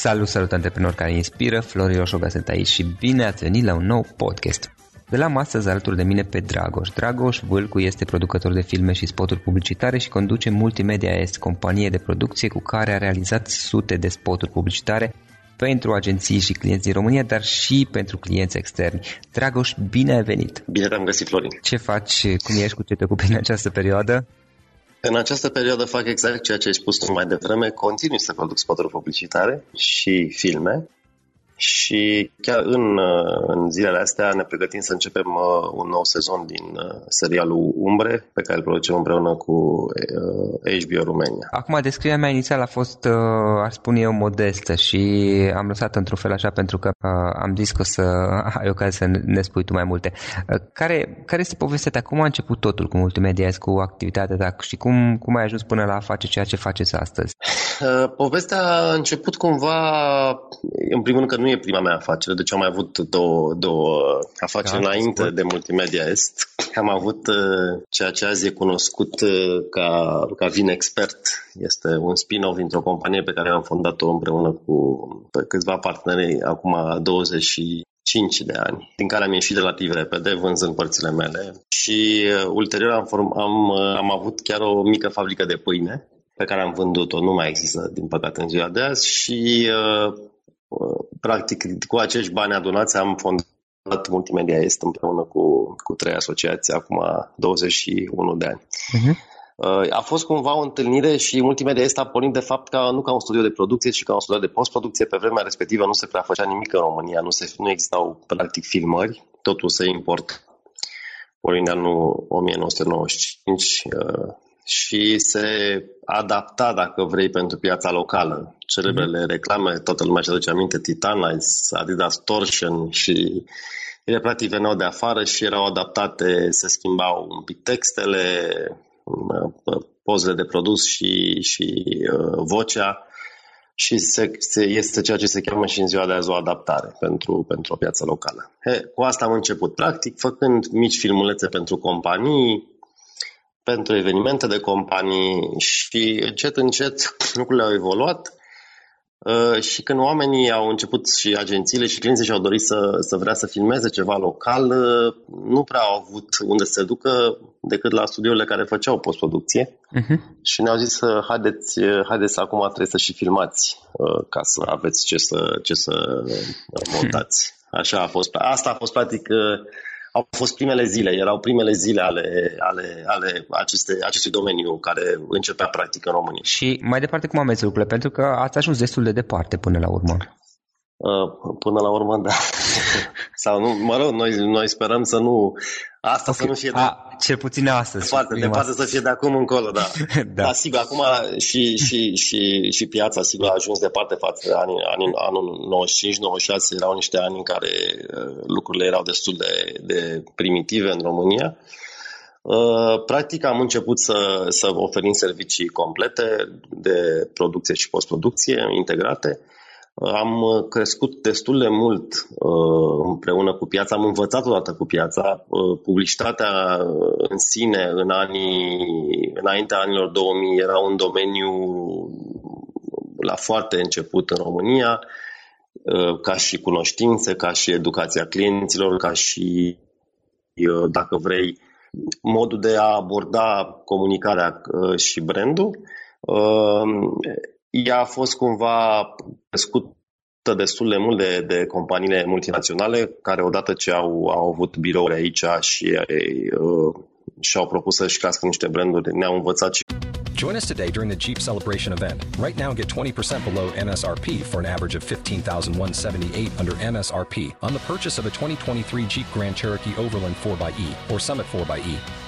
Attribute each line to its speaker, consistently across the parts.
Speaker 1: Salut, salut antreprenori care inspiră, Florin Roșoga sunt aici și bine ați venit la un nou podcast. De la astăzi alături de mine pe Dragoș. Dragoș Vâlcu este producător de filme și spoturi publicitare și conduce Multimedia Est, companie de producție cu care a realizat sute de spoturi publicitare pentru agenții și clienți din România, dar și pentru clienți externi. Dragoș, bine ai venit!
Speaker 2: Bine te-am găsit, Florin!
Speaker 1: Ce faci, cum ești, cu ce te ocupi în această perioadă?
Speaker 2: În această perioadă fac exact ceea ce ai spus tu mai devreme, continui să produc spoturi publicitare și filme și chiar în, uh, în zilele astea ne pregătim să începem uh, un nou sezon din uh, serialul Umbre, pe care îl producem împreună cu HBO România.
Speaker 1: Acum, descrierea mea inițială a fost, aș spune eu, modestă și am lăsat într-un fel așa pentru că am zis că o să ai ocazia să ne spui tu mai multe. Care, care este povestea ta? Cum a început totul cu Multimedia cu activitatea ta și cum, cum ai ajuns până la a face ceea ce faceți astăzi?
Speaker 2: Povestea a început cumva, în primul rând că nu nu e prima mea afacere, deci am mai avut două, două afaceri da, înainte scurt. de Multimedia Est. Am avut uh, ceea ce azi e cunoscut uh, ca, ca Vin Expert. Este un spin-off dintr-o companie pe care am fondat-o împreună cu câțiva parteneri acum 25 de ani, din care am ieșit relativ repede, vânzând părțile mele. Și uh, ulterior am, form, am, uh, am avut chiar o mică fabrică de pâine pe care am vândut-o, nu mai există, din păcate, în ziua de azi și uh, practic, cu acești bani adunați am fondat Multimedia Est împreună cu, cu trei asociații acum 21 de ani. Uh-huh. Uh, a fost cumva o întâlnire și multimedia este a pornit de fapt ca, nu ca un studio de producție, ci ca un studio de postproducție. Pe vremea respectivă nu se prea făcea nimic în România, nu, se, nu existau practic filmări, totul se import pornind anul 1995 uh, și se adapta, dacă vrei, pentru piața locală. Celebrele mm. reclame, toată lumea și aduce aminte, Titanize, Adidas Torsion și ele practic veneau de afară și erau adaptate, se schimbau un pic textele, pozele de produs și, și uh, vocea și se, se, este ceea ce se cheamă și în ziua de azi o adaptare pentru, pentru o piață locală. He, cu asta am început, practic, făcând mici filmulețe pentru companii, pentru evenimente de companii și încet, încet lucrurile au evoluat Uh, și când oamenii au început și agențiile și clienții și-au dorit să, să vrea să filmeze ceva local, uh, nu prea au avut unde să se ducă decât la studiourile care făceau postproducție uh-huh. și ne-au zis să haideți, haideți acum trebuie să și filmați uh, ca să aveți ce să, ce să montați. Așa a fost. Asta a fost practic au fost primele zile, erau primele zile ale, ale, ale aceste, acestui domeniu care începea practic în România.
Speaker 1: Și mai departe cum am lucrurile? Pentru că ați ajuns destul de departe până la urmă.
Speaker 2: Uh, până la urmă, da. Sau nu, mă rog, noi, noi sperăm să nu... Asta okay. să nu fie de...
Speaker 1: A, cel puțin astăzi.
Speaker 2: Departe, departe să fie de acum încolo, da. da. Dar sigur, acum și, și, și, și piața, sigur, a ajuns departe față de anii, anii, anul 95-96, erau niște ani în care uh, lucrurile erau destul de, de primitive în România. Uh, practic am început să, să oferim servicii complete de producție și postproducție integrate am uh, crescut destul de mult uh, împreună cu piața, am învățat odată cu piața. Uh, publicitatea în sine, în anii, înaintea anilor 2000, era un domeniu la foarte început în România, ca și cunoștințe, ca și educația clienților, ca și, dacă vrei, modul de a aborda comunicarea și brandul ea a fost cumva crescută destul de mult de, de companiile multinaționale care odată ce au, au avut birouri aici și uh, și-au propus să-și crească niște branduri, ne-au învățat și
Speaker 3: Join us today during the Jeep Celebration event. Right now, get 20% below MSRP for an average of 15178 under MSRP on the purchase of a 2023 Jeep Grand Cherokee Overland 4xE or Summit 4xE.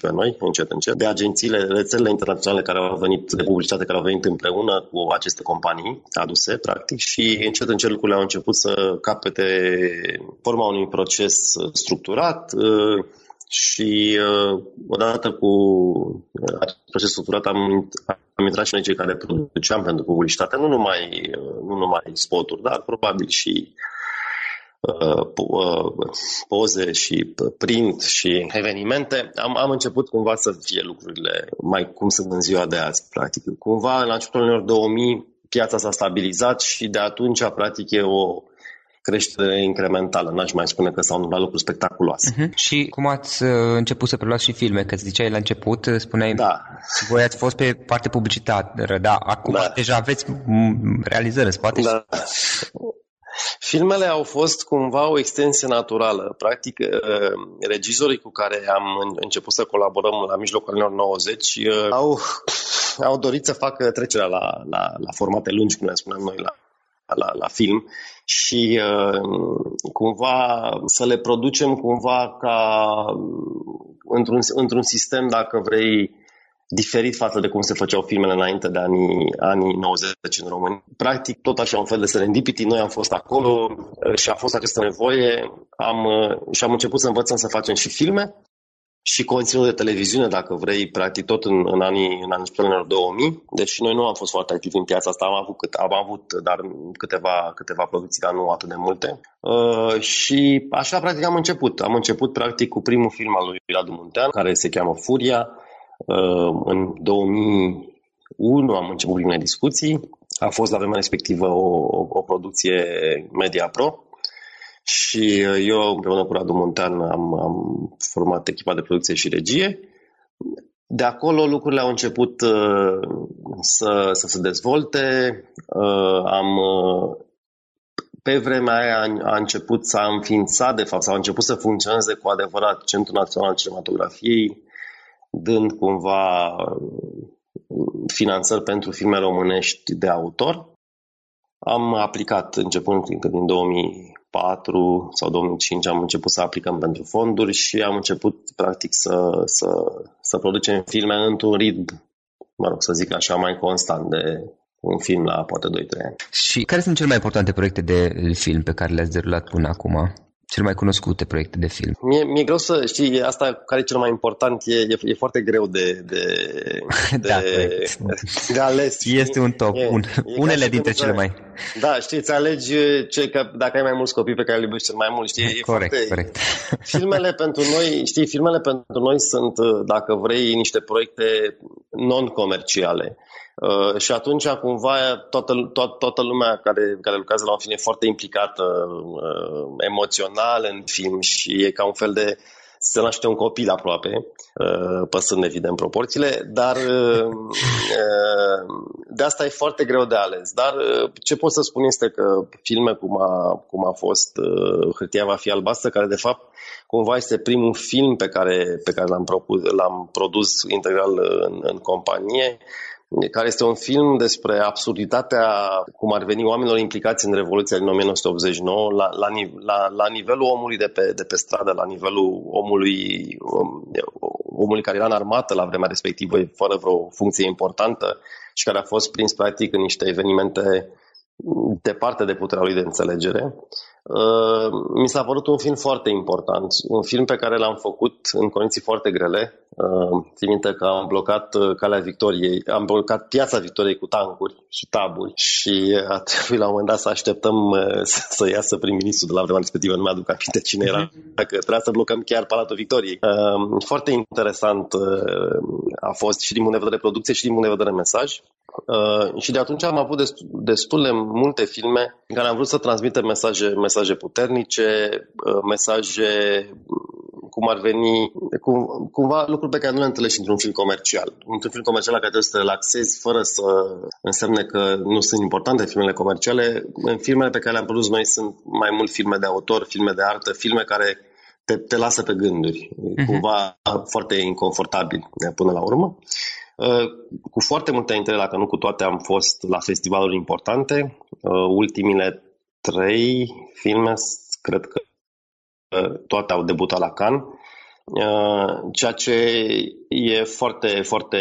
Speaker 2: Pe noi, încet, încet, de agențiile, rețelele internaționale care au venit, de publicitate care au venit împreună cu aceste companii aduse, practic, și încet, încet lucrurile au început să capete forma unui proces structurat uh, și uh, odată cu acest proces structurat am, am intrat și noi cei care produceam pentru publicitate, nu numai, nu numai spoturi, dar probabil și Uh, uh, poze și print și evenimente, am, am început cumva să fie lucrurile mai cum sunt în ziua de azi, practic. Cumva, la începutul anilor 2000, piața s-a stabilizat și de atunci, practic, e o creștere incrementală. N-aș mai spune că s-au întâmplat lucruri spectaculoase. Uh-huh.
Speaker 1: Și cum ați uh, început să preluați și filme? Că ziceai la început, spuneai,
Speaker 2: da.
Speaker 1: voi ați fost pe parte publicitară, da, acum da. deja aveți realizări în spate. Da.
Speaker 2: Filmele au fost cumva o extensie naturală. Practic, uh, regizorii cu care am început să colaborăm la mijlocul anilor 90 uh, au, au dorit să facă trecerea la, la, la formate lungi, cum ne spuneam noi, la, la, la film și uh, cumva să le producem cumva ca într-un, într-un sistem, dacă vrei, diferit față de cum se făceau filmele înainte de anii, anii 90 în România. Practic, tot așa un fel de serendipity, noi am fost acolo uh, și a fost această nevoie am, uh, și am început să învățăm să facem și filme și conținut de televiziune, dacă vrei, practic tot în, în anii, în anii 2000. Deci noi nu am fost foarte activi în piața asta, am avut, cât, am avut dar câteva, câteva producții, dar nu atât de multe. Uh, și așa, practic, am început. Am început, practic, cu primul film al lui Radu Muntean, care se cheamă Furia, Uh, în 2001 am început primele discuții. A fost la vremea respectivă o, o, o producție Media Pro și eu împreună cu Radu Muntean am, am format echipa de producție și regie. De acolo lucrurile au început uh, să, să se dezvolte. Uh, am, uh, pe vremea aia a, a început să a înființat, de fapt, sau a început să funcționeze cu adevărat Centrul Național al Cinematografiei, dând cumva finanțări pentru filme românești de autor. Am aplicat începând din 2004 sau 2005 am început să aplicăm pentru fonduri și am început practic să, să, să producem filme într-un ritm, mă rog să zic așa, mai constant de un film la poate 2-3 ani.
Speaker 1: Și care sunt cele mai importante proiecte de film pe care le-ați derulat până acum? Cele mai cunoscute proiecte de film?
Speaker 2: Mie, mi-e greu să știi, asta care e cel mai important, e, e, e foarte greu de, de, de,
Speaker 1: da,
Speaker 2: de ales.
Speaker 1: Știi? Este un top, e, un, e unele dintre cele mai...
Speaker 2: Da, știți, îți alegi ce, că dacă ai mai mulți copii pe care le iubești cel mai mult, știi, e
Speaker 1: corect,
Speaker 2: foarte...
Speaker 1: corect.
Speaker 2: Filmele pentru noi, știi, filmele pentru noi sunt, dacă vrei, niște proiecte non-comerciale. Uh, și atunci, cumva, toată, toată, toată lumea care, care lucrează la un film e foarte implicată uh, emoțional în film și e ca un fel de se naște un copil aproape, uh, păsând evident proporțiile, dar uh, uh, de asta e foarte greu de ales. Dar ce pot să spun este că filme cum a, cum a fost Hârtia va fi albastră, care de fapt cumva este primul film pe care, pe care l-am, propus, l-am produs integral în, în companie, care este un film despre absurditatea cum ar veni oamenilor implicați în Revoluția din 1989 la, la, la, la nivelul omului de pe, de pe stradă, la nivelul omului, om, omului care era în armată la vremea respectivă, fără vreo funcție importantă și care a fost prins practic în niște evenimente departe de puterea lui de înțelegere. Uh, mi s-a părut un film foarte important, un film pe care l-am făcut în condiții foarte grele. Uh, țin minte că am blocat uh, Calea Victoriei, am blocat Piața Victoriei cu tancuri și taburi și a trebuit la un moment dat să așteptăm să iasă prim-ministru de la vremea respectivă, nu mi-aduc aminte cine era, mhm. dacă trebuia să blocăm chiar Palatul Victoriei. Foarte interesant a fost și din punct de vedere producție și din punct de vedere mesaj. Uh, și de atunci am avut destul, destul de multe filme în care am vrut să transmitem mesaje, mesaje puternice, uh, mesaje cum ar veni, cum, cumva lucruri pe care nu le întâlnești într-un film comercial. Într-un film comercial la care trebuie să te relaxezi fără să însemne că nu sunt importante filmele comerciale. În filmele pe care le-am produs noi sunt mai mult filme de autor, filme de artă, filme care te, te lasă pe gânduri, uh-huh. cumva foarte inconfortabil până la urmă. Uh, cu foarte multe intere, dacă nu cu toate, am fost la festivaluri importante. Uh, ultimile trei filme, cred că uh, toate au debutat la Cannes, ceea ce e foarte, foarte,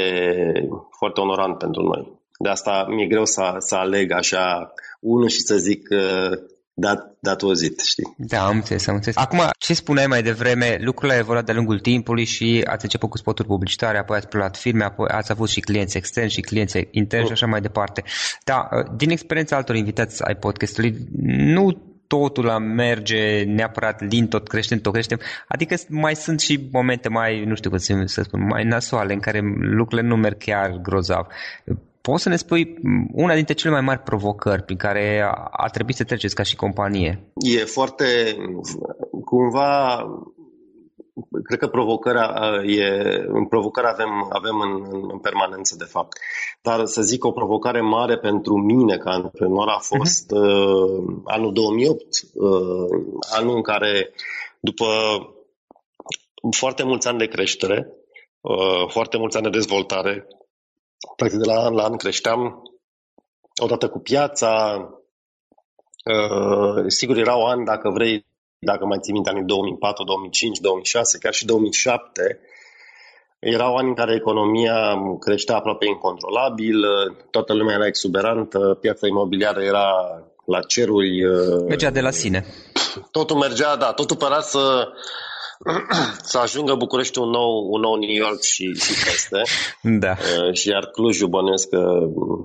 Speaker 2: foarte onorant pentru noi. De asta mi-e greu să, să aleg așa unul și să zic dat, datozit, știi?
Speaker 1: Da, am înțeles, am înțeles. Acum, ce spuneai mai devreme, lucrurile au evoluat de-a lungul timpului și ați început cu spoturi publicitare, apoi ați preluat filme, apoi ați avut și clienți externi și clienți interni mm. și așa mai departe. Da, din experiența altor invitați ai podcastului, nu totul la merge neapărat lin, tot creștem, tot creștem. Adică mai sunt și momente mai, nu știu cum să spun, mai nasoale în care lucrurile nu merg chiar grozav. Poți să ne spui una dintre cele mai mari provocări prin care a trebuit să treceți ca și companie?
Speaker 2: E foarte, cumva, cred că provocarea e, provocarea avem, avem în, în permanență, de fapt. Dar să zic o provocare mare pentru mine ca antreprenor a fost uh-huh. uh, anul 2008, uh, anul în care, după foarte mulți ani de creștere, uh, foarte mulți ani de dezvoltare, practic de la an la an creșteam odată cu piața. Uh, sigur, erau ani, dacă vrei, dacă mai ții minte, anii 2004, 2005, 2006, chiar și 2007, erau ani în care economia creștea aproape incontrolabil, toată lumea era exuberantă, piața imobiliară era la ceruri. Uh,
Speaker 1: mergea de la sine.
Speaker 2: Totul mergea, da, totul părea să, să ajungă București un nou, un nou New York și, și peste.
Speaker 1: Da.
Speaker 2: Uh, și iar Clujul bănuiesc că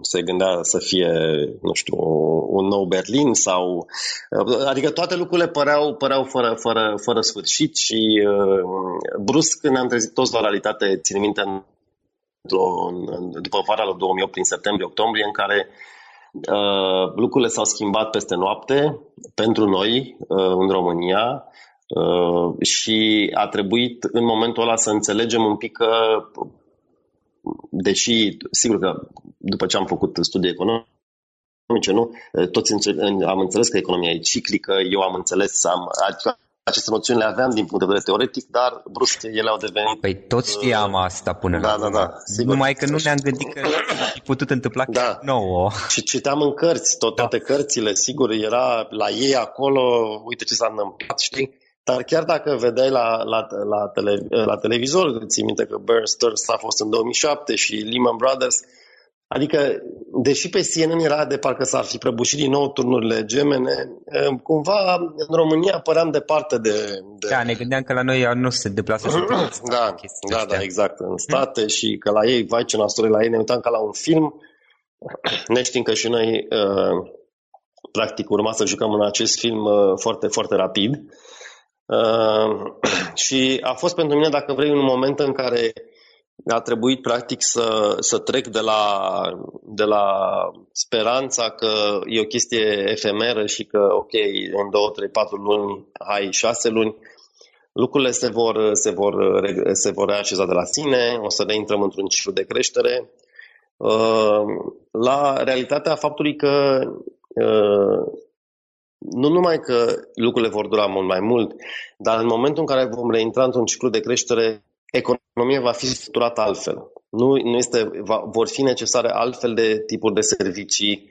Speaker 2: se gândea să fie, nu știu, un nou Berlin sau... Uh, adică toate lucrurile păreau, păreau fără, fără, fără sfârșit și uh, brusc ne-am trezit toți la realitate, țin minte, în, după vara lui 2008, prin septembrie-octombrie, în care Uh, lucrurile s-au schimbat peste noapte pentru noi uh, în România uh, și a trebuit în momentul ăla să înțelegem un pic că, deși, sigur că după ce am făcut studii economice, nu? Toți am înțeles că economia e ciclică, eu am înțeles, am, adică aceste noțiuni le aveam din punct de vedere teoretic, dar brusc ele au devenit...
Speaker 1: Păi toți știam asta până
Speaker 2: da,
Speaker 1: la
Speaker 2: Da, da, sigur.
Speaker 1: Numai că nu ne-am gândit că ar fi putut întâmpla da. nouă.
Speaker 2: Și citeam în cărți, tot, da. toate cărțile, sigur, era la ei acolo, uite ce s-a întâmplat, știi? Dar chiar dacă vedeai la, la, la, tele, la televizor, ții minte că Bear Stearns a fost în 2007 și Lehman Brothers, Adică, deși pe CNN era de parcă s-ar fi prăbușit din nou turnurile gemene, eh, cumva în România păream departe de... de...
Speaker 1: Da, ne gândeam că la noi nu se deplasă
Speaker 2: Da, da, da, exact, în state și că la ei, vai ce nasole la ei, ne uitam ca la un film, neștiind că și noi uh, practic urma să jucăm în acest film uh, foarte, foarte rapid. Uh, și a fost pentru mine, dacă vrei, un moment în care a trebuit practic să, să trec de la, de la speranța că e o chestie efemeră și că, ok, în 2, 3, 4 luni, hai 6 luni, lucrurile se vor, se vor, se vor reașeza de la sine, o să ne intrăm într-un ciclu de creștere, uh, la realitatea faptului că uh, nu numai că lucrurile vor dura mult mai mult, dar în momentul în care vom reintra într-un ciclu de creștere, economia va fi structurată altfel. Nu, nu este, va, vor fi necesare altfel de tipuri de servicii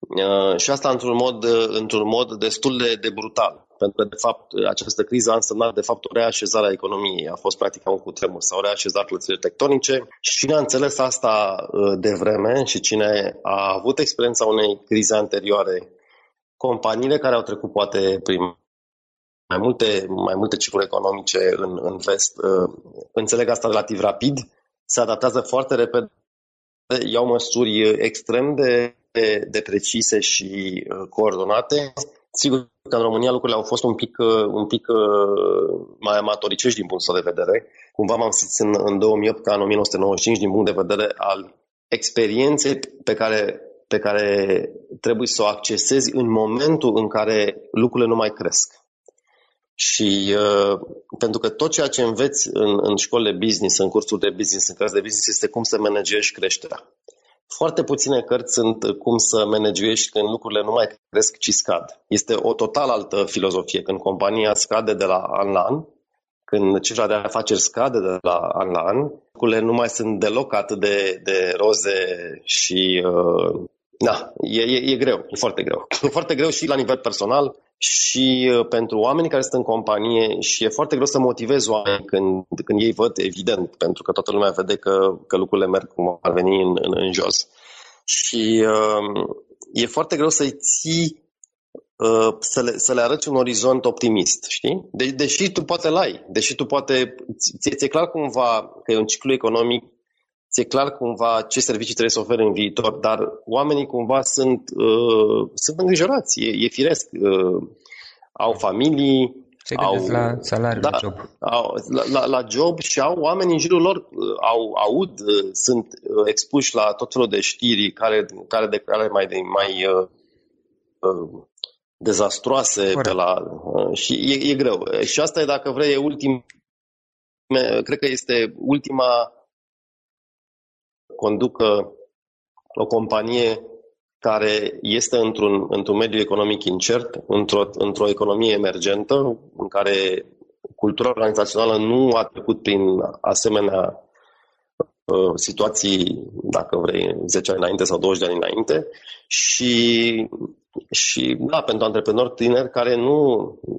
Speaker 2: uh, și asta într-un mod, uh, într-un mod destul de, de brutal. Pentru că, de fapt, această criză a însemnat, de fapt, o reașezare a economiei. A fost, practic, un cutremur. S-au reașezat plățile tectonice și cine a înțeles asta uh, de vreme și cine a avut experiența unei crize anterioare, companiile care au trecut, poate, prin mai multe, mai multe cicluri economice în, în vest. Uh, înțeleg asta relativ rapid, se adaptează foarte repede, iau măsuri extrem de, de, de precise și uh, coordonate. Sigur că în România lucrurile au fost un pic, uh, un pic mai amatoricești din punctul de vedere. Cumva m-am simțit în, în 2008 ca în 1995 din punct de vedere al experienței pe care, pe care trebuie să o accesezi în momentul în care lucrurile nu mai cresc. Și uh, pentru că tot ceea ce înveți în, în școlile business, în cursuri de business, în cărți de business, este cum să managești creșterea. Foarte puține cărți sunt cum să managești când lucrurile nu mai cresc, ci scad. Este o total altă filozofie. Când compania scade de la an la an, când cifra de afaceri scade de la an la an, lucrurile nu mai sunt deloc atât de, de roze și uh, da, e, e, e greu, e foarte greu. E foarte greu și la nivel personal și uh, pentru oamenii care sunt în companie și e foarte greu să motivezi oameni când, când ei văd, evident, pentru că toată lumea vede că, că lucrurile merg cum ar veni în, în, în jos. Și uh, e foarte greu să-i ții uh, să le, să le arăți un orizont optimist, știi? De, deși tu poate l-ai, deși tu poate, ți-e, ți clar cumva că e un ciclu economic ți-e clar cumva ce servicii trebuie să ofere în viitor, dar oamenii cumva sunt, uh, sunt îngrijorați, e, e firesc. Uh, au familii,
Speaker 1: se au, la salariul da, job.
Speaker 2: Au, la, la, la job și au oameni în jurul lor, uh, au, aud, uh, sunt uh, expuși la tot felul de știri care, care de care mai, mai uh, uh, dezastroase pe la, uh, și e, e greu. Și asta e, dacă vrei, e ultim, cred că este ultima conducă o companie care este într-un, într-un mediu economic incert, într-o, într-o economie emergentă, în care cultura organizațională nu a trecut prin asemenea uh, situații, dacă vrei, 10 ani înainte sau 20 de ani înainte. Și, și da, pentru antreprenori tineri care nu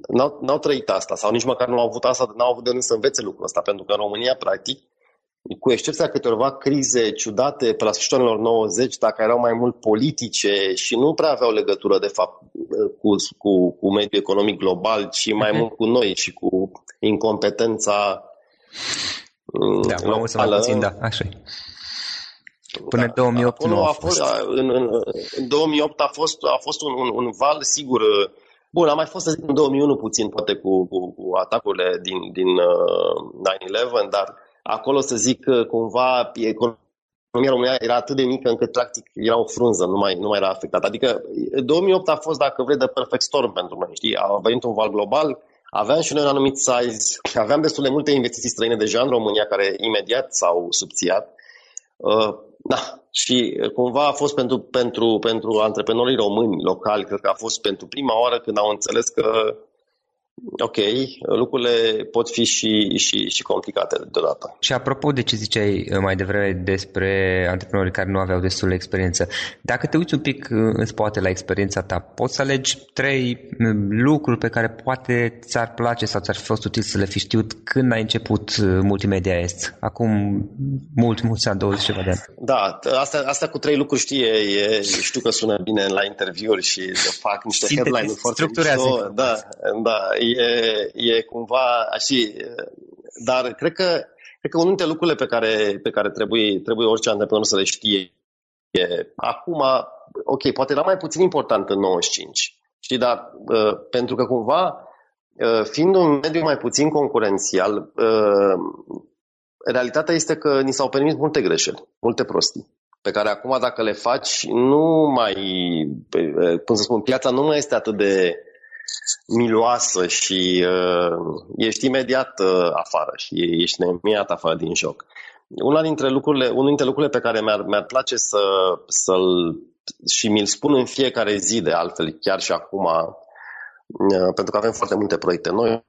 Speaker 2: n-au, n-au trăit asta sau nici măcar nu au avut asta, n-au avut de unde să învețe lucrul ăsta, pentru că în România, practic, cu excepția câteva crize ciudate pe la sfârșitul anilor 90, dacă erau mai mult politice și nu prea aveau legătură, de fapt, cu, cu, cu mediul economic global, ci mai uh-huh. mult cu noi și cu incompetența
Speaker 1: da, locală. Să mai puțin, da, așa Până da, în 2008 nu a fost.
Speaker 2: fost. În, în, în 2008 a fost, a fost un, un, un val, sigur, Bun, a mai fost, să zic, în 2001 puțin, poate cu, cu, cu atacurile din, din uh, 9-11, dar Acolo să zic că cumva România era atât de mică încât practic era o frunză, nu mai, nu mai era afectată. Adică 2008 a fost, dacă vrei, de perfect storm pentru noi. Știi? A venit un val global, aveam și noi un anumit size, aveam destul de multe investiții străine deja în România care imediat s-au subțiat. Uh, da, și cumva a fost pentru, pentru, pentru antreprenorii români locali, cred că a fost pentru prima oară când au înțeles că ok, lucrurile pot fi și, și, și complicate deodată.
Speaker 1: Și apropo de ce ziceai uh, mai devreme despre antreprenorii care nu aveau destul de experiență, dacă te uiți un pic uh, în spate la experiența ta, poți să alegi trei uh, lucruri pe care poate ți-ar place sau ți-ar fi fost util să le fi știut când ai început Multimedia Est, acum mult, mulți ani, 20 ceva de ani.
Speaker 2: Da, asta, asta cu trei lucruri știe, e, știu că sună bine la interviuri și fac niște headline-uri foarte mișto. Da, da, e, e cumva așa, dar cred că, cred că unul dintre lucrurile pe care, pe care trebuie, trebuie orice antreprenor să le știe e, acum, ok, poate era mai puțin important în 95, știi, dar uh, pentru că cumva, uh, fiind un mediu mai puțin concurențial, uh, realitatea este că ni s-au permis multe greșeli, multe prostii pe care acum dacă le faci, nu mai, cum să spun, piața nu mai este atât de miloasă și uh, ești imediat uh, afară și ești imediat afară din joc. Una dintre lucrurile, unul dintre lucrurile pe care mi-ar, mi-ar place să, să-l și mi-l spun în fiecare zi de altfel, chiar și acum, uh, pentru că avem foarte multe proiecte noi,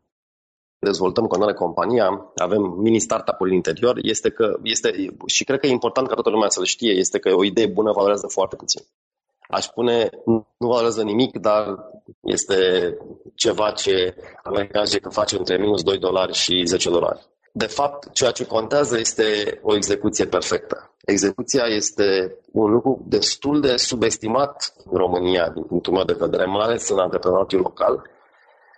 Speaker 2: dezvoltăm continuare compania, avem mini startup-uri în interior, este că este, și cred că e important ca toată lumea să-l știe, este că o idee bună valorează foarte puțin aș spune, nu valorează nimic, dar este ceva ce americanii zice că face între minus 2 dolari și 10 dolari. De fapt, ceea ce contează este o execuție perfectă. Execuția este un lucru destul de subestimat în România, din punctul meu de vedere, mai ales în antreprenoriatul local,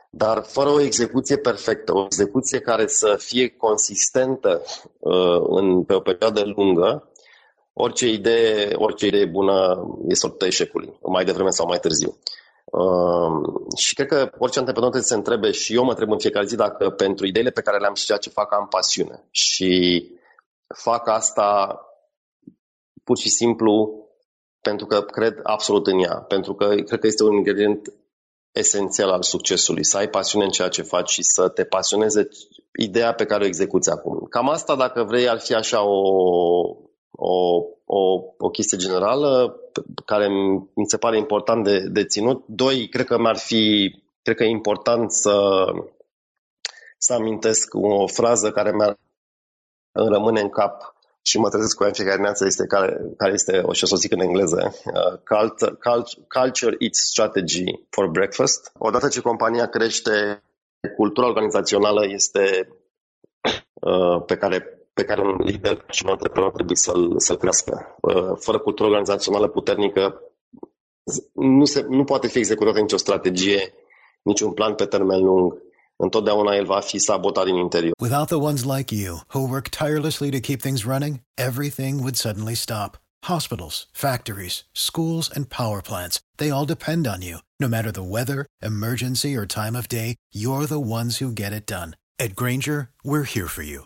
Speaker 2: dar fără o execuție perfectă, o execuție care să fie consistentă uh, în, pe o perioadă lungă, orice idee, orice idee bună e sortă eșecului, mai devreme sau mai târziu. Uh, și cred că orice antreprenor trebuie să se întrebe și eu mă întreb în fiecare zi dacă pentru ideile pe care le-am și ceea ce fac am pasiune. Și fac asta pur și simplu pentru că cred absolut în ea, pentru că cred că este un ingredient esențial al succesului, să ai pasiune în ceea ce faci și să te pasioneze ideea pe care o execuți acum. Cam asta, dacă vrei, ar fi așa o, o, o, o chestie generală care mi se pare important de, de ținut. Doi, cred că mi-ar fi, cred că e important să, să amintesc o frază care mi-ar rămâne în cap și mă trezesc cu ea în fiecare dimineață, este care, care este, o și o să o zic în engleză, uh, culture, culture Eats Strategy for Breakfast. Odată ce compania crește, cultura organizațională este uh, pe care pe care un lider și un antreprenor trebuie să-l, să crească. Uh, fără cultură organizațională puternică, nu, se, nu poate fi executată nicio strategie, niciun plan pe termen lung. Întotdeauna el va fi sabotat din interior.
Speaker 4: Without the ones like you, who work tirelessly to keep things running, everything would suddenly stop. Hospitals, factories, schools, and power plants, they all depend on you. No matter the weather, emergency, or time of day, you're the ones who get it done. At Granger, we're here for you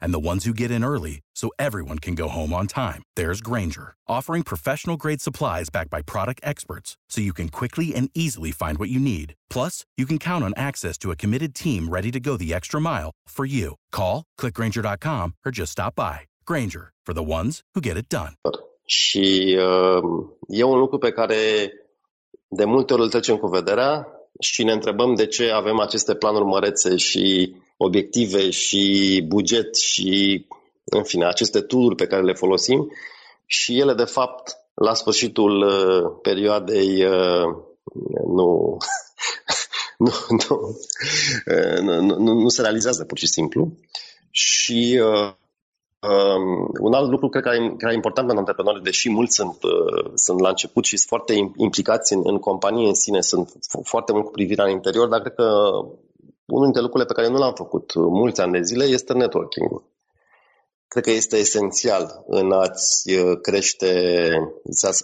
Speaker 5: and the ones who get in early so everyone can go home on time, there's Granger, offering professional grade supplies backed by product experts so you can quickly and easily find what you need. Plus, you can count on access to a committed team ready to go the extra mile for you. Call, clickgranger.com, or just stop by. Granger, for the ones who get it done.
Speaker 2: Și uh, e un lucru pe care de multe ori îl trecem cu vederea și ne întrebăm de ce avem aceste planuri mărețe și obiective și buget și, în fine, aceste tool pe care le folosim și ele, de fapt, la sfârșitul uh, perioadei uh, nu, nu, nu, uh, nu, nu, nu se realizează pur și simplu. Și uh, Um, un alt lucru cred că e, care e important pentru antreprenori, deși mulți sunt, uh, sunt la început și sunt foarte implicați în, în companie în sine, sunt foarte mult cu privirea în interior, dar cred că unul dintre lucrurile pe care nu l-am făcut mulți ani de zile este networking-ul. cred că este esențial în a-ți uh, crește,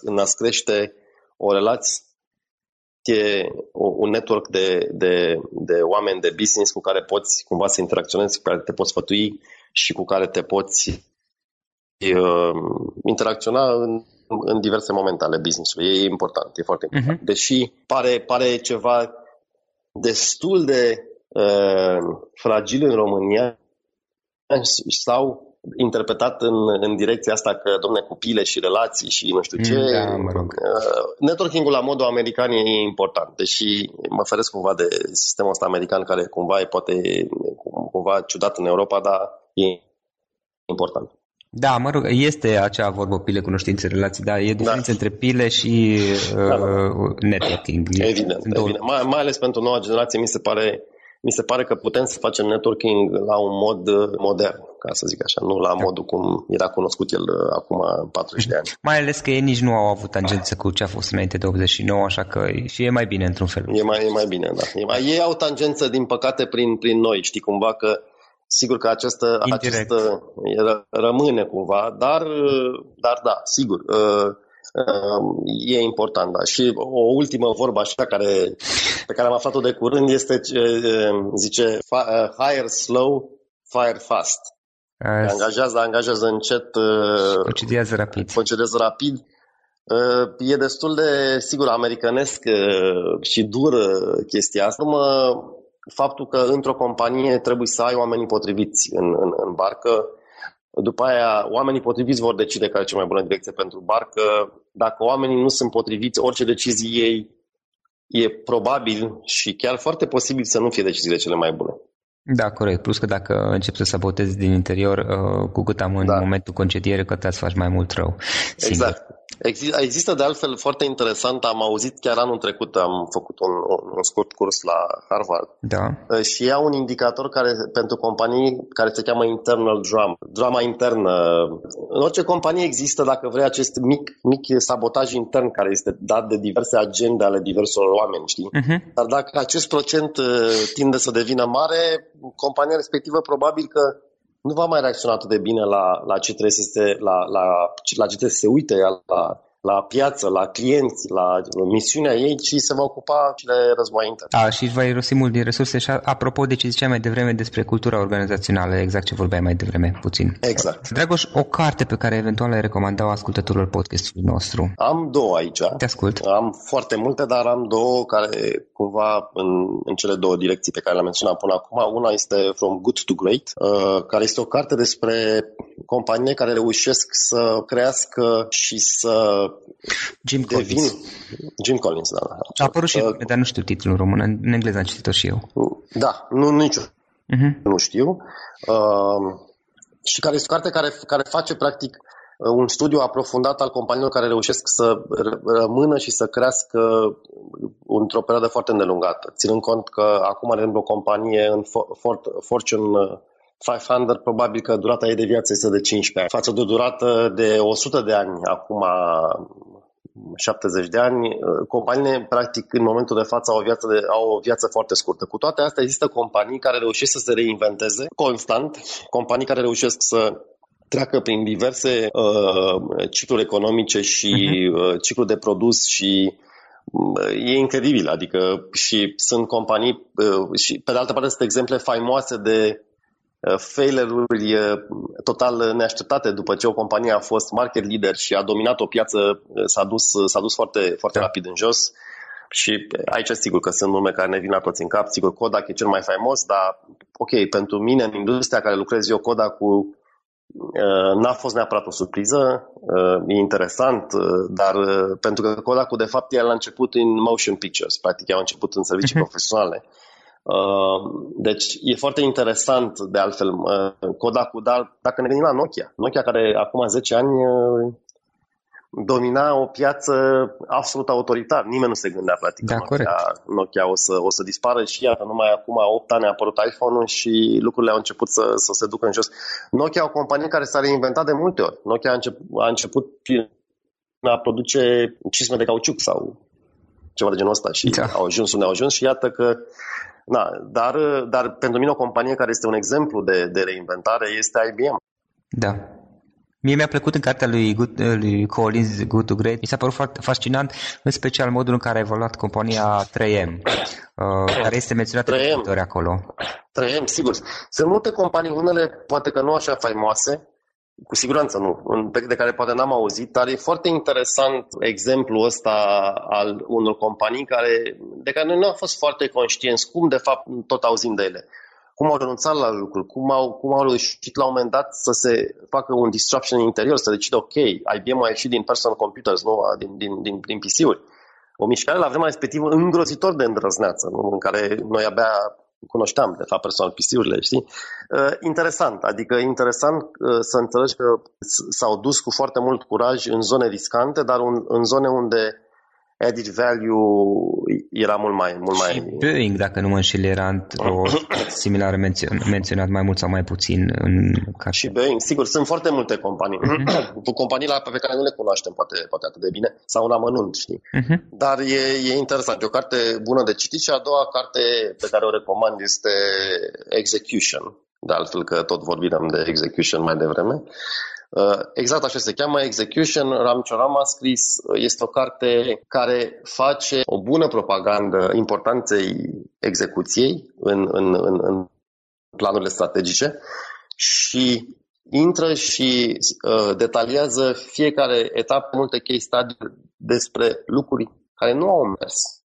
Speaker 2: în a-ți crește o relație, un network de, de, de oameni de business cu care poți cumva să interacționezi, cu care te poți sfătui și cu care te poți uh, interacționa în, în diverse momente ale business-ului. E important, e foarte important. Uh-huh. Deși pare, pare ceva destul de uh, fragil în România sau interpretat în, în direcția asta că, domne, cu pile și relații și nu știu ce.
Speaker 1: Da, mă rog. Uh,
Speaker 2: networking-ul la modul american e important, deși mă feresc cumva de sistemul ăsta american care cumva e poate cumva ciudat în Europa, dar e important.
Speaker 1: Da, mă rog, este acea vorbă pile, cunoștințe, relații, da, e diferență da. între pile și uh, da, da. networking.
Speaker 2: Evident, evident. Mai, mai ales pentru noua generație mi se pare mi se pare că putem să facem networking la un mod uh, modern, ca să zic așa, nu la da. modul cum era cunoscut el uh, acum 40 de ani.
Speaker 1: Mai ales că ei nici nu au avut tangență cu ce a fost înainte de 89, așa că și e mai bine într-un fel.
Speaker 2: E mai, e mai bine, da. E mai, ei au tangență, din păcate, prin, prin noi, știi, cumva că Sigur că această, această rămâne cumva, dar, uh, dar da, sigur, Ehm, e important. Da. Și o ultimă vorbă așa care, pe care am aflat-o de curând este, zice, hire slow, fire fast. As... Angajează, angajează încet,
Speaker 1: procedează rapid.
Speaker 2: Procedează rapid. E destul de, sigur, americanesc și dur chestia asta. Mă, faptul că într-o companie trebuie să ai oamenii potriviți în, în, în barcă, după aia, oamenii potriviți vor decide care e cea mai bună direcție pentru barcă. Dacă oamenii nu sunt potriviți, orice decizie ei e probabil și chiar foarte posibil să nu fie deciziile cele mai bune.
Speaker 1: Da, corect. Plus că dacă începi să sabotezi din interior, uh, cu cât am în da. momentul concediere, cât îți faci mai mult rău.
Speaker 2: Singur. Exact. Există de altfel foarte interesant, am auzit chiar anul trecut, am făcut un, un scurt curs la Harvard
Speaker 1: da.
Speaker 2: Uh, și ea un indicator care pentru companii care se cheamă internal drama, drama internă. În orice companie există, dacă vrei, acest mic, mic sabotaj intern care este dat de diverse agende ale diverselor oameni, știi? Uh-huh. Dar dacă acest procent uh, tinde să devină mare, compania respectivă probabil că nu va mai reacționa atât de bine la, la ce trebuie să se, la, la, la ce trebuie să se uite la, la piață, la clienți, la misiunea ei, ci se va ocupa și de război intern.
Speaker 1: Da, și își va irosi mult din resurse. Și apropo de ce ziceai mai devreme despre cultura organizațională, exact ce vorbeai mai devreme, puțin.
Speaker 2: Exact.
Speaker 1: Dragoș, o carte pe care eventual ai recomanda ascultătorilor podcastului nostru?
Speaker 2: Am două aici.
Speaker 1: Te ascult.
Speaker 2: Am foarte multe, dar am două care cumva în, în cele două direcții pe care le-am menționat până acum. Una este From Good to Great, uh, care este o carte despre companii care reușesc să crească și să
Speaker 1: Jim devin... Collins.
Speaker 2: Jim Collins, da.
Speaker 1: A apărut și, uh, dar nu știu titlul în român, în engleză am citit-o și eu.
Speaker 2: Da, nu, nici uh-huh. nu știu. Uh, și care este o carte care, care face practic uh, un studiu aprofundat al companiilor care reușesc să rămână și să crească într-o perioadă foarte îndelungată. Ținând cont că acum, de exemplu, o companie în Fortune 500, probabil că durata ei de viață este de 15 ani, față de o durată de 100 de ani, acum 70 de ani, companiile, practic, în momentul de față au o, viață de, au o viață foarte scurtă. Cu toate astea, există companii care reușesc să se reinventeze constant, companii care reușesc să treacă prin diverse uh, cicluri economice și uh-huh. cicluri de produs și uh, e incredibil, adică și sunt companii uh, și pe de altă parte sunt exemple faimoase de Uh, failure-uri uh, total neașteptate după ce o companie a fost market leader și a dominat o piață, uh, s-a dus, s-a dus foarte, foarte da. rapid în jos. Și aici sigur că sunt nume care ne vin la toți în cap. Sigur, Kodak e cel mai faimos, dar ok, pentru mine, în industria care lucrez eu, Kodak cu n-a fost neapărat o surpriză, e interesant, dar pentru că Kodak de fapt, el a început în motion pictures, practic, a început în servicii uh-huh. profesionale. Uh, deci e foarte interesant de altfel uh, Kodak, dar dacă ne gândim la Nokia, Nokia care acum 10 ani uh, domina o piață absolut autoritar. Nimeni nu se gândea practic
Speaker 1: da,
Speaker 2: Nokia, Nokia o, să, o să dispară și iată, numai acum 8 ani a apărut iPhone-ul și lucrurile au început să, să se ducă în jos. Nokia e o companie care s-a reinventat de multe ori. Nokia a început, a început a produce cisme de cauciuc sau ceva de genul ăsta și da. au ajuns unde au ajuns și iată că Na, dar, dar pentru mine o companie care este un exemplu de, de reinventare este IBM.
Speaker 1: Da. Mie mi-a plăcut în cartea lui, Good, lui Collins, Good to Great. Mi s-a părut foarte fascinant, în special modul în care a evoluat compania 3M, uh, care este menționată 3M. de acolo.
Speaker 2: 3M, sigur. Sunt multe companii, unele poate că nu așa faimoase, cu siguranță nu, de care poate n-am auzit, dar e foarte interesant exemplul ăsta al unor companii care, de care noi nu am fost foarte conștienți cum de fapt tot auzim de ele cum au renunțat la lucruri, cum au, cum au reușit la un moment dat să se facă un disruption în interior, să decidă, ok, IBM a ieșit din personal computers, nu? din, din, din, din PC-uri. O mișcare la vremea respectivă îngrozitor de îndrăzneață, nu? în care noi abia cunoșteam, de fapt, personal PC-urile, știi? Uh, interesant, adică interesant uh, să înțelegi că s-au dus cu foarte mult curaj în zone riscante, dar un, în zone unde added value era mult mai... Mult
Speaker 1: și
Speaker 2: mai...
Speaker 1: Boeing, dacă nu mă înșel, era o similară menționat mai mult sau mai puțin în carte.
Speaker 2: Și Boeing, sigur, sunt foarte multe companii. Uh-huh. companii la, pe care nu le cunoaștem poate, poate atât de bine, sau un amănunt, știi? Uh-huh. Dar e, e interesant, e o carte bună de citit și a doua carte pe care o recomand este Execution, de altfel că tot vorbim de Execution mai devreme. Uh, exact așa se cheamă, Execution, Ram Choram a scris, uh, este o carte care face o bună propagandă importanței execuției în, în, în, în planurile strategice și intră și uh, detaliază fiecare etapă, multe case study despre lucruri care nu au mers,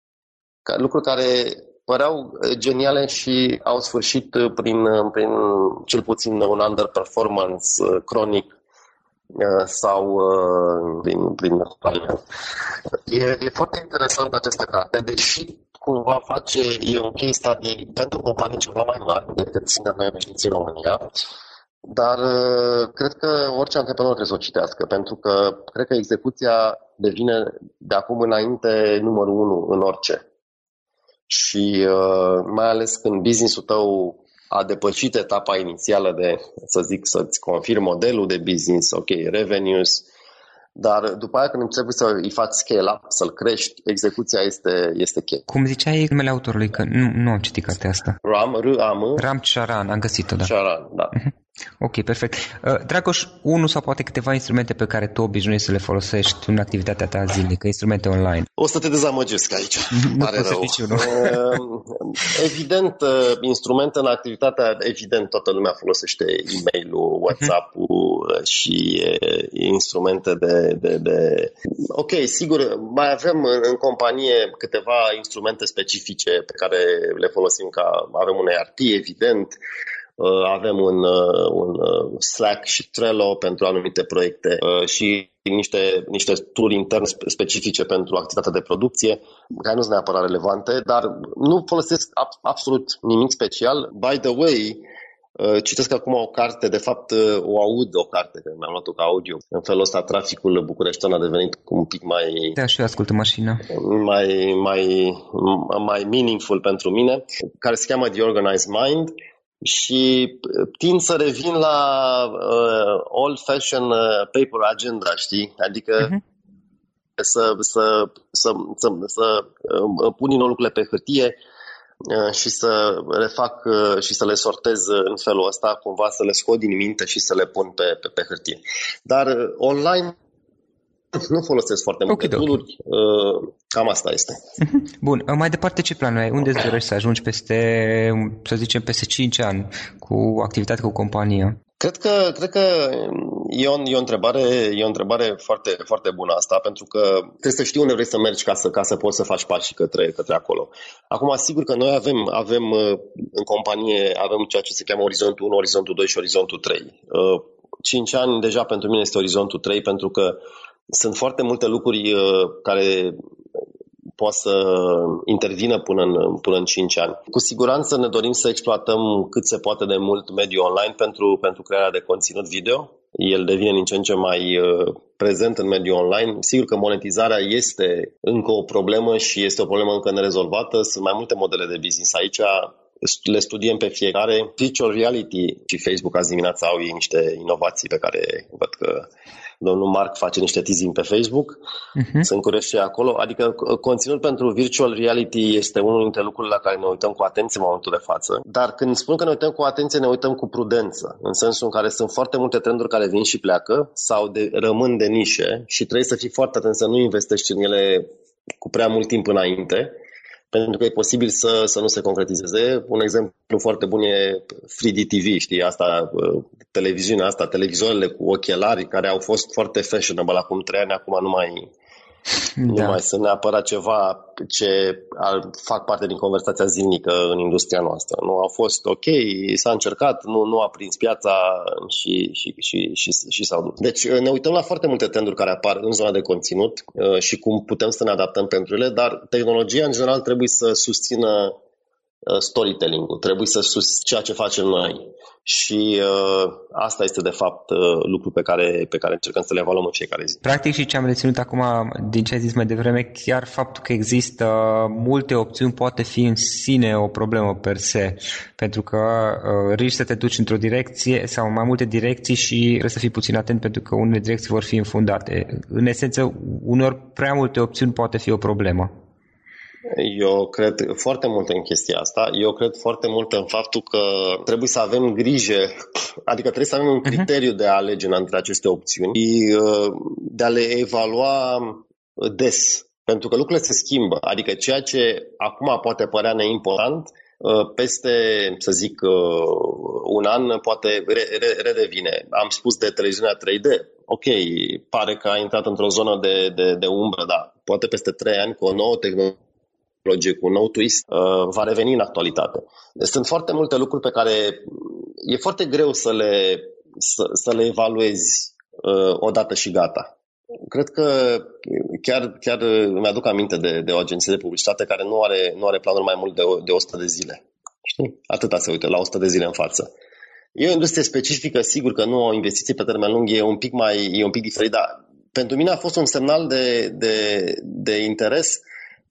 Speaker 2: lucruri care păreau uh, geniale și au sfârșit prin, prin cel puțin un underperformance cronic Uh, sau uh, prin, prin e, e foarte interesant această carte, deși cumva face, e un case study pentru companii ceva mai mari decât ține noi în România, dar uh, cred că orice antreprenor trebuie să o citească, pentru că cred că execuția devine de acum înainte numărul unu în orice. Și mai ales când business-ul tău a depășit etapa inițială de, să zic, să-ți confirm modelul de business, ok, revenues, dar după aia când trebuie să îi faci scale-up, să-l crești, execuția este, este cheie.
Speaker 1: Cum ziceai numele autorului, că nu, nu am citit cartea asta.
Speaker 2: Ram, R-A-M.
Speaker 1: Ram Charan, am găsit-o, da.
Speaker 2: Charan, da. Uh-huh.
Speaker 1: Ok, perfect. Uh, Dragoș, unul sau poate câteva instrumente pe care tu obișnuiești să le folosești în activitatea ta zilnică, instrumente online.
Speaker 2: O să te dezamăgesc aici.
Speaker 1: Nu Pare rău. Uh,
Speaker 2: evident, uh, instrumente în activitatea, evident, toată lumea folosește e-mail-ul, mhm. WhatsApp-ul uh-huh. și uh, instrumente de, de, de... Ok, sigur, mai avem în, în companie câteva instrumente specifice pe care le folosim ca... Avem un ERP, evident, Uh, avem un, uh, un uh, Slack și Trello pentru anumite proiecte și niște, niște tool interne specifice pentru activitatea de producție, care nu sunt neapărat relevante, dar nu folosesc absolut nimic special. By the way, Citesc acum o carte, de fapt o aud o carte, că mi-am luat-o ca audio. În felul ăsta traficul bucureștian a devenit un pic mai...
Speaker 1: Da, și eu ascult în mașină.
Speaker 2: Mai, mai, mai meaningful pentru mine, care se cheamă The Organized Mind și uh, tind să revin la uh, old-fashioned uh, paper agenda, știi? Adică uh-huh. să, să, să, să, să uh, pun din lucrurile pe hârtie uh, și să refac uh, și să le sortez în felul ăsta, cumva să le scot din minte și să le pun pe, pe, pe hârtie. Dar uh, online nu folosesc foarte multe okay, tool uh, cam asta este.
Speaker 1: Mhm. Bun, uh, mai departe ce planuri ai? Unde îți dorești să ajungi peste, să zicem, peste 5 ani cu activitatea cu compania?
Speaker 2: Cred că, cred că e, o, e, o întrebare, e o întrebare foarte, foarte bună asta, pentru că trebuie să știi unde vrei să mergi ca să, ca să poți să faci pași către, către acolo. Acum, sigur că noi avem, avem uh, în companie, avem ceea ce se cheamă orizontul 1, orizontul 2 și orizontul 3. 5 ani deja pentru mine este orizontul 3, pentru că sunt foarte multe lucruri uh, care poate să intervină până în, până în 5 ani. Cu siguranță ne dorim să exploatăm cât se poate de mult mediul online pentru, pentru crearea de conținut video. El devine din ce în ce mai uh, prezent în mediul online. Sigur că monetizarea este încă o problemă și este o problemă încă nerezolvată. Sunt mai multe modele de business aici le studiem pe fiecare. Virtual Reality și Facebook azi dimineața au ei niște inovații pe care văd că domnul Mark face niște teasing pe Facebook, uh-huh. sunt curioși și acolo. Adică conținut pentru virtual reality este unul dintre lucrurile la care ne uităm cu atenție în momentul de față. Dar când spun că ne uităm cu atenție, ne uităm cu prudență, în sensul în care sunt foarte multe trenduri care vin și pleacă sau de, rămân de nișe și trebuie să fii foarte atent să nu investești în ele cu prea mult timp înainte pentru că e posibil să, să nu se concretizeze. Un exemplu foarte bun e 3D TV, știi, asta, uh, televiziunea asta, televizoarele cu ochelari care au fost foarte fashionable acum trei ani, acum nu mai, da. Nu mai sunt neapărat ceva ce fac parte din conversația zilnică în industria noastră. Nu au fost ok, s-a încercat, nu, nu a prins piața și, și, și, și, și s-au dus. Deci ne uităm la foarte multe trenduri care apar în zona de conținut uh, și cum putem să ne adaptăm pentru ele, dar tehnologia în general trebuie să susțină uh, storytelling-ul, trebuie să sus ceea ce facem noi. Și uh, asta este, de fapt, uh, lucru pe care, pe care încercăm să le evaluăm în fiecare zi.
Speaker 1: Practic și ce am reținut acum din ce ai zis mai devreme, chiar faptul că există multe opțiuni poate fi în sine o problemă per se, pentru că uh, riști să te duci într-o direcție sau în mai multe direcții și trebuie să fii puțin atent pentru că unele direcții vor fi înfundate. În esență, unor prea multe opțiuni poate fi o problemă.
Speaker 2: Eu cred foarte mult în chestia asta. Eu cred foarte mult în faptul că trebuie să avem grijă, adică trebuie să avem un mhm. criteriu de a alege între aceste opțiuni și uh, de a le evalua des. Pentru că lucrurile se schimbă. Adică ceea ce acum poate părea neimportant, uh, peste, să zic, uh, un an poate redevine. Am spus de televiziunea 3D. Ok, pare că a intrat într-o zonă de, de, de umbră, dar poate peste trei ani cu o nouă tehnologie tehnologie cu un nou twist, uh, va reveni în actualitate. Deci sunt foarte multe lucruri pe care e foarte greu să le, să, să le evaluezi uh, odată și gata. Cred că chiar, chiar mi-aduc aminte de, de o agenție de publicitate care nu are, nu are planuri mai mult de, de 100 de zile. Știi? Atâta se uită, la 100 de zile în față. E o industrie specifică, sigur că nu o investiție pe termen lung e un pic mai e un pic diferit, dar pentru mine a fost un semnal de, de, de interes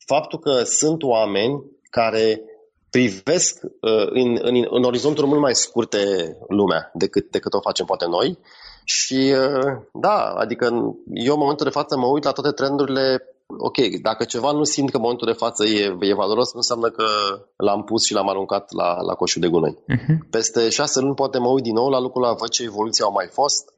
Speaker 2: faptul că sunt oameni care privesc uh, în, în, în orizonturi mult mai scurte lumea decât, decât o facem poate noi. Și uh, da, adică eu în momentul de față mă uit la toate trendurile ok, dacă ceva nu simt că în momentul de față e, e valoros, nu înseamnă că l-am pus și l-am aruncat la, la coșul de gunoi. Uh-huh. Peste șase luni poate mă uit din nou la lucrurile, văd ce evoluții au mai fost,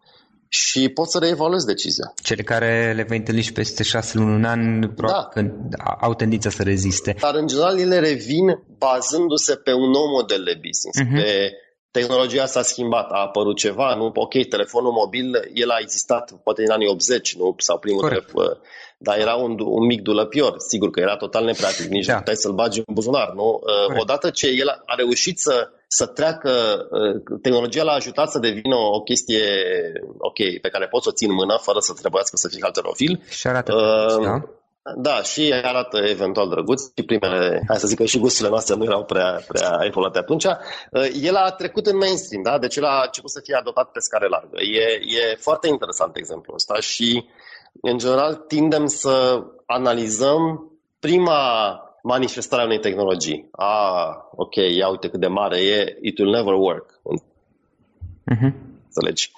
Speaker 2: și poți să reevaluezi decizia.
Speaker 1: Cele care le vei întâlni și peste șase luni, un an, probabil da. că au tendința să reziste.
Speaker 2: Dar în general ele revin bazându-se pe un nou model de business, uh-huh. pe tehnologia s-a schimbat, a apărut ceva, nu? Ok, telefonul mobil, el a existat poate în anii 80, nu? Sau primul telefon, dar era un, un mic dulăpior, sigur că era total nepractic, nici da. nu puteai să-l bagi în buzunar, nu? Corect. Odată ce el a reușit să să treacă, uh, tehnologia l-a ajutat să devină o chestie ok, pe care poți să o ții în mână fără să trebuiască să fii halterofil.
Speaker 1: Și arată uh, da?
Speaker 2: Da, și arată eventual drăguț și primele, hai să zic că și gusturile noastre nu erau prea, prea evoluate atunci. Uh, el a trecut în mainstream, da? deci el a început să fie adoptat pe scară largă. E, e foarte interesant exemplul ăsta și, în general, tindem să analizăm prima manifestarea unei tehnologii. Ah, ok, ia uite cât de mare e, it will never work. Uh-huh. Înțelegi?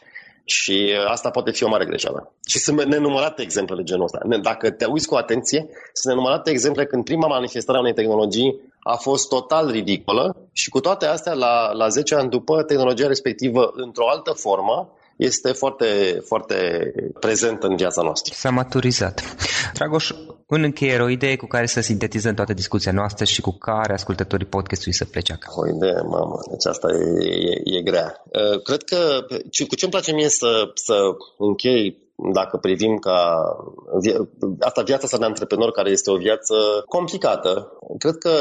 Speaker 2: Și asta poate fi o mare greșeală. Și sunt nenumărate exemple de genul ăsta. Dacă te uiți cu atenție, sunt nenumărate exemple când prima manifestare a unei tehnologii a fost total ridicolă și cu toate astea, la, la 10 ani după, tehnologia respectivă, într-o altă formă, este foarte, foarte prezent în viața noastră.
Speaker 1: S-a maturizat. Dragoș, în încheiere, o idee cu care să sintetizăm toată discuția noastră și cu care ascultătorii podcastului să plece acasă.
Speaker 2: O idee, mamă, deci asta e, e, e grea. Uh, cred că cu ce îmi place mie să, să închei dacă privim ca asta viața asta de antreprenor care este o viață complicată, cred că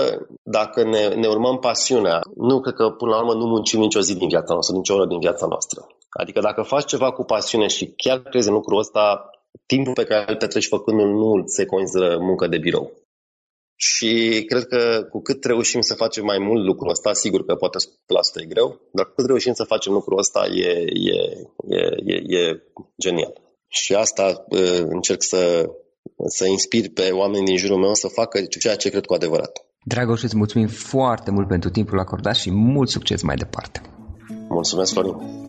Speaker 2: dacă ne, ne urmăm pasiunea, nu cred că până la urmă nu muncim nicio zi din viața noastră, nicio oră din viața noastră. Adică dacă faci ceva cu pasiune și chiar crezi în lucrul ăsta, timpul pe care îl petreci făcându-l nu se consideră muncă de birou. Și cred că cu cât reușim să facem mai mult lucrul ăsta, sigur că poate 100% e greu, dar cu cât reușim să facem lucrul ăsta e, e, e, e, e genial. Și asta uh, încerc să, să inspir pe oamenii din jurul meu să facă ceea ce cred cu adevărat.
Speaker 1: Dragoș, îți mulțumim foarte mult pentru timpul acordat și mult succes mai departe.
Speaker 2: Mulțumesc, Florin.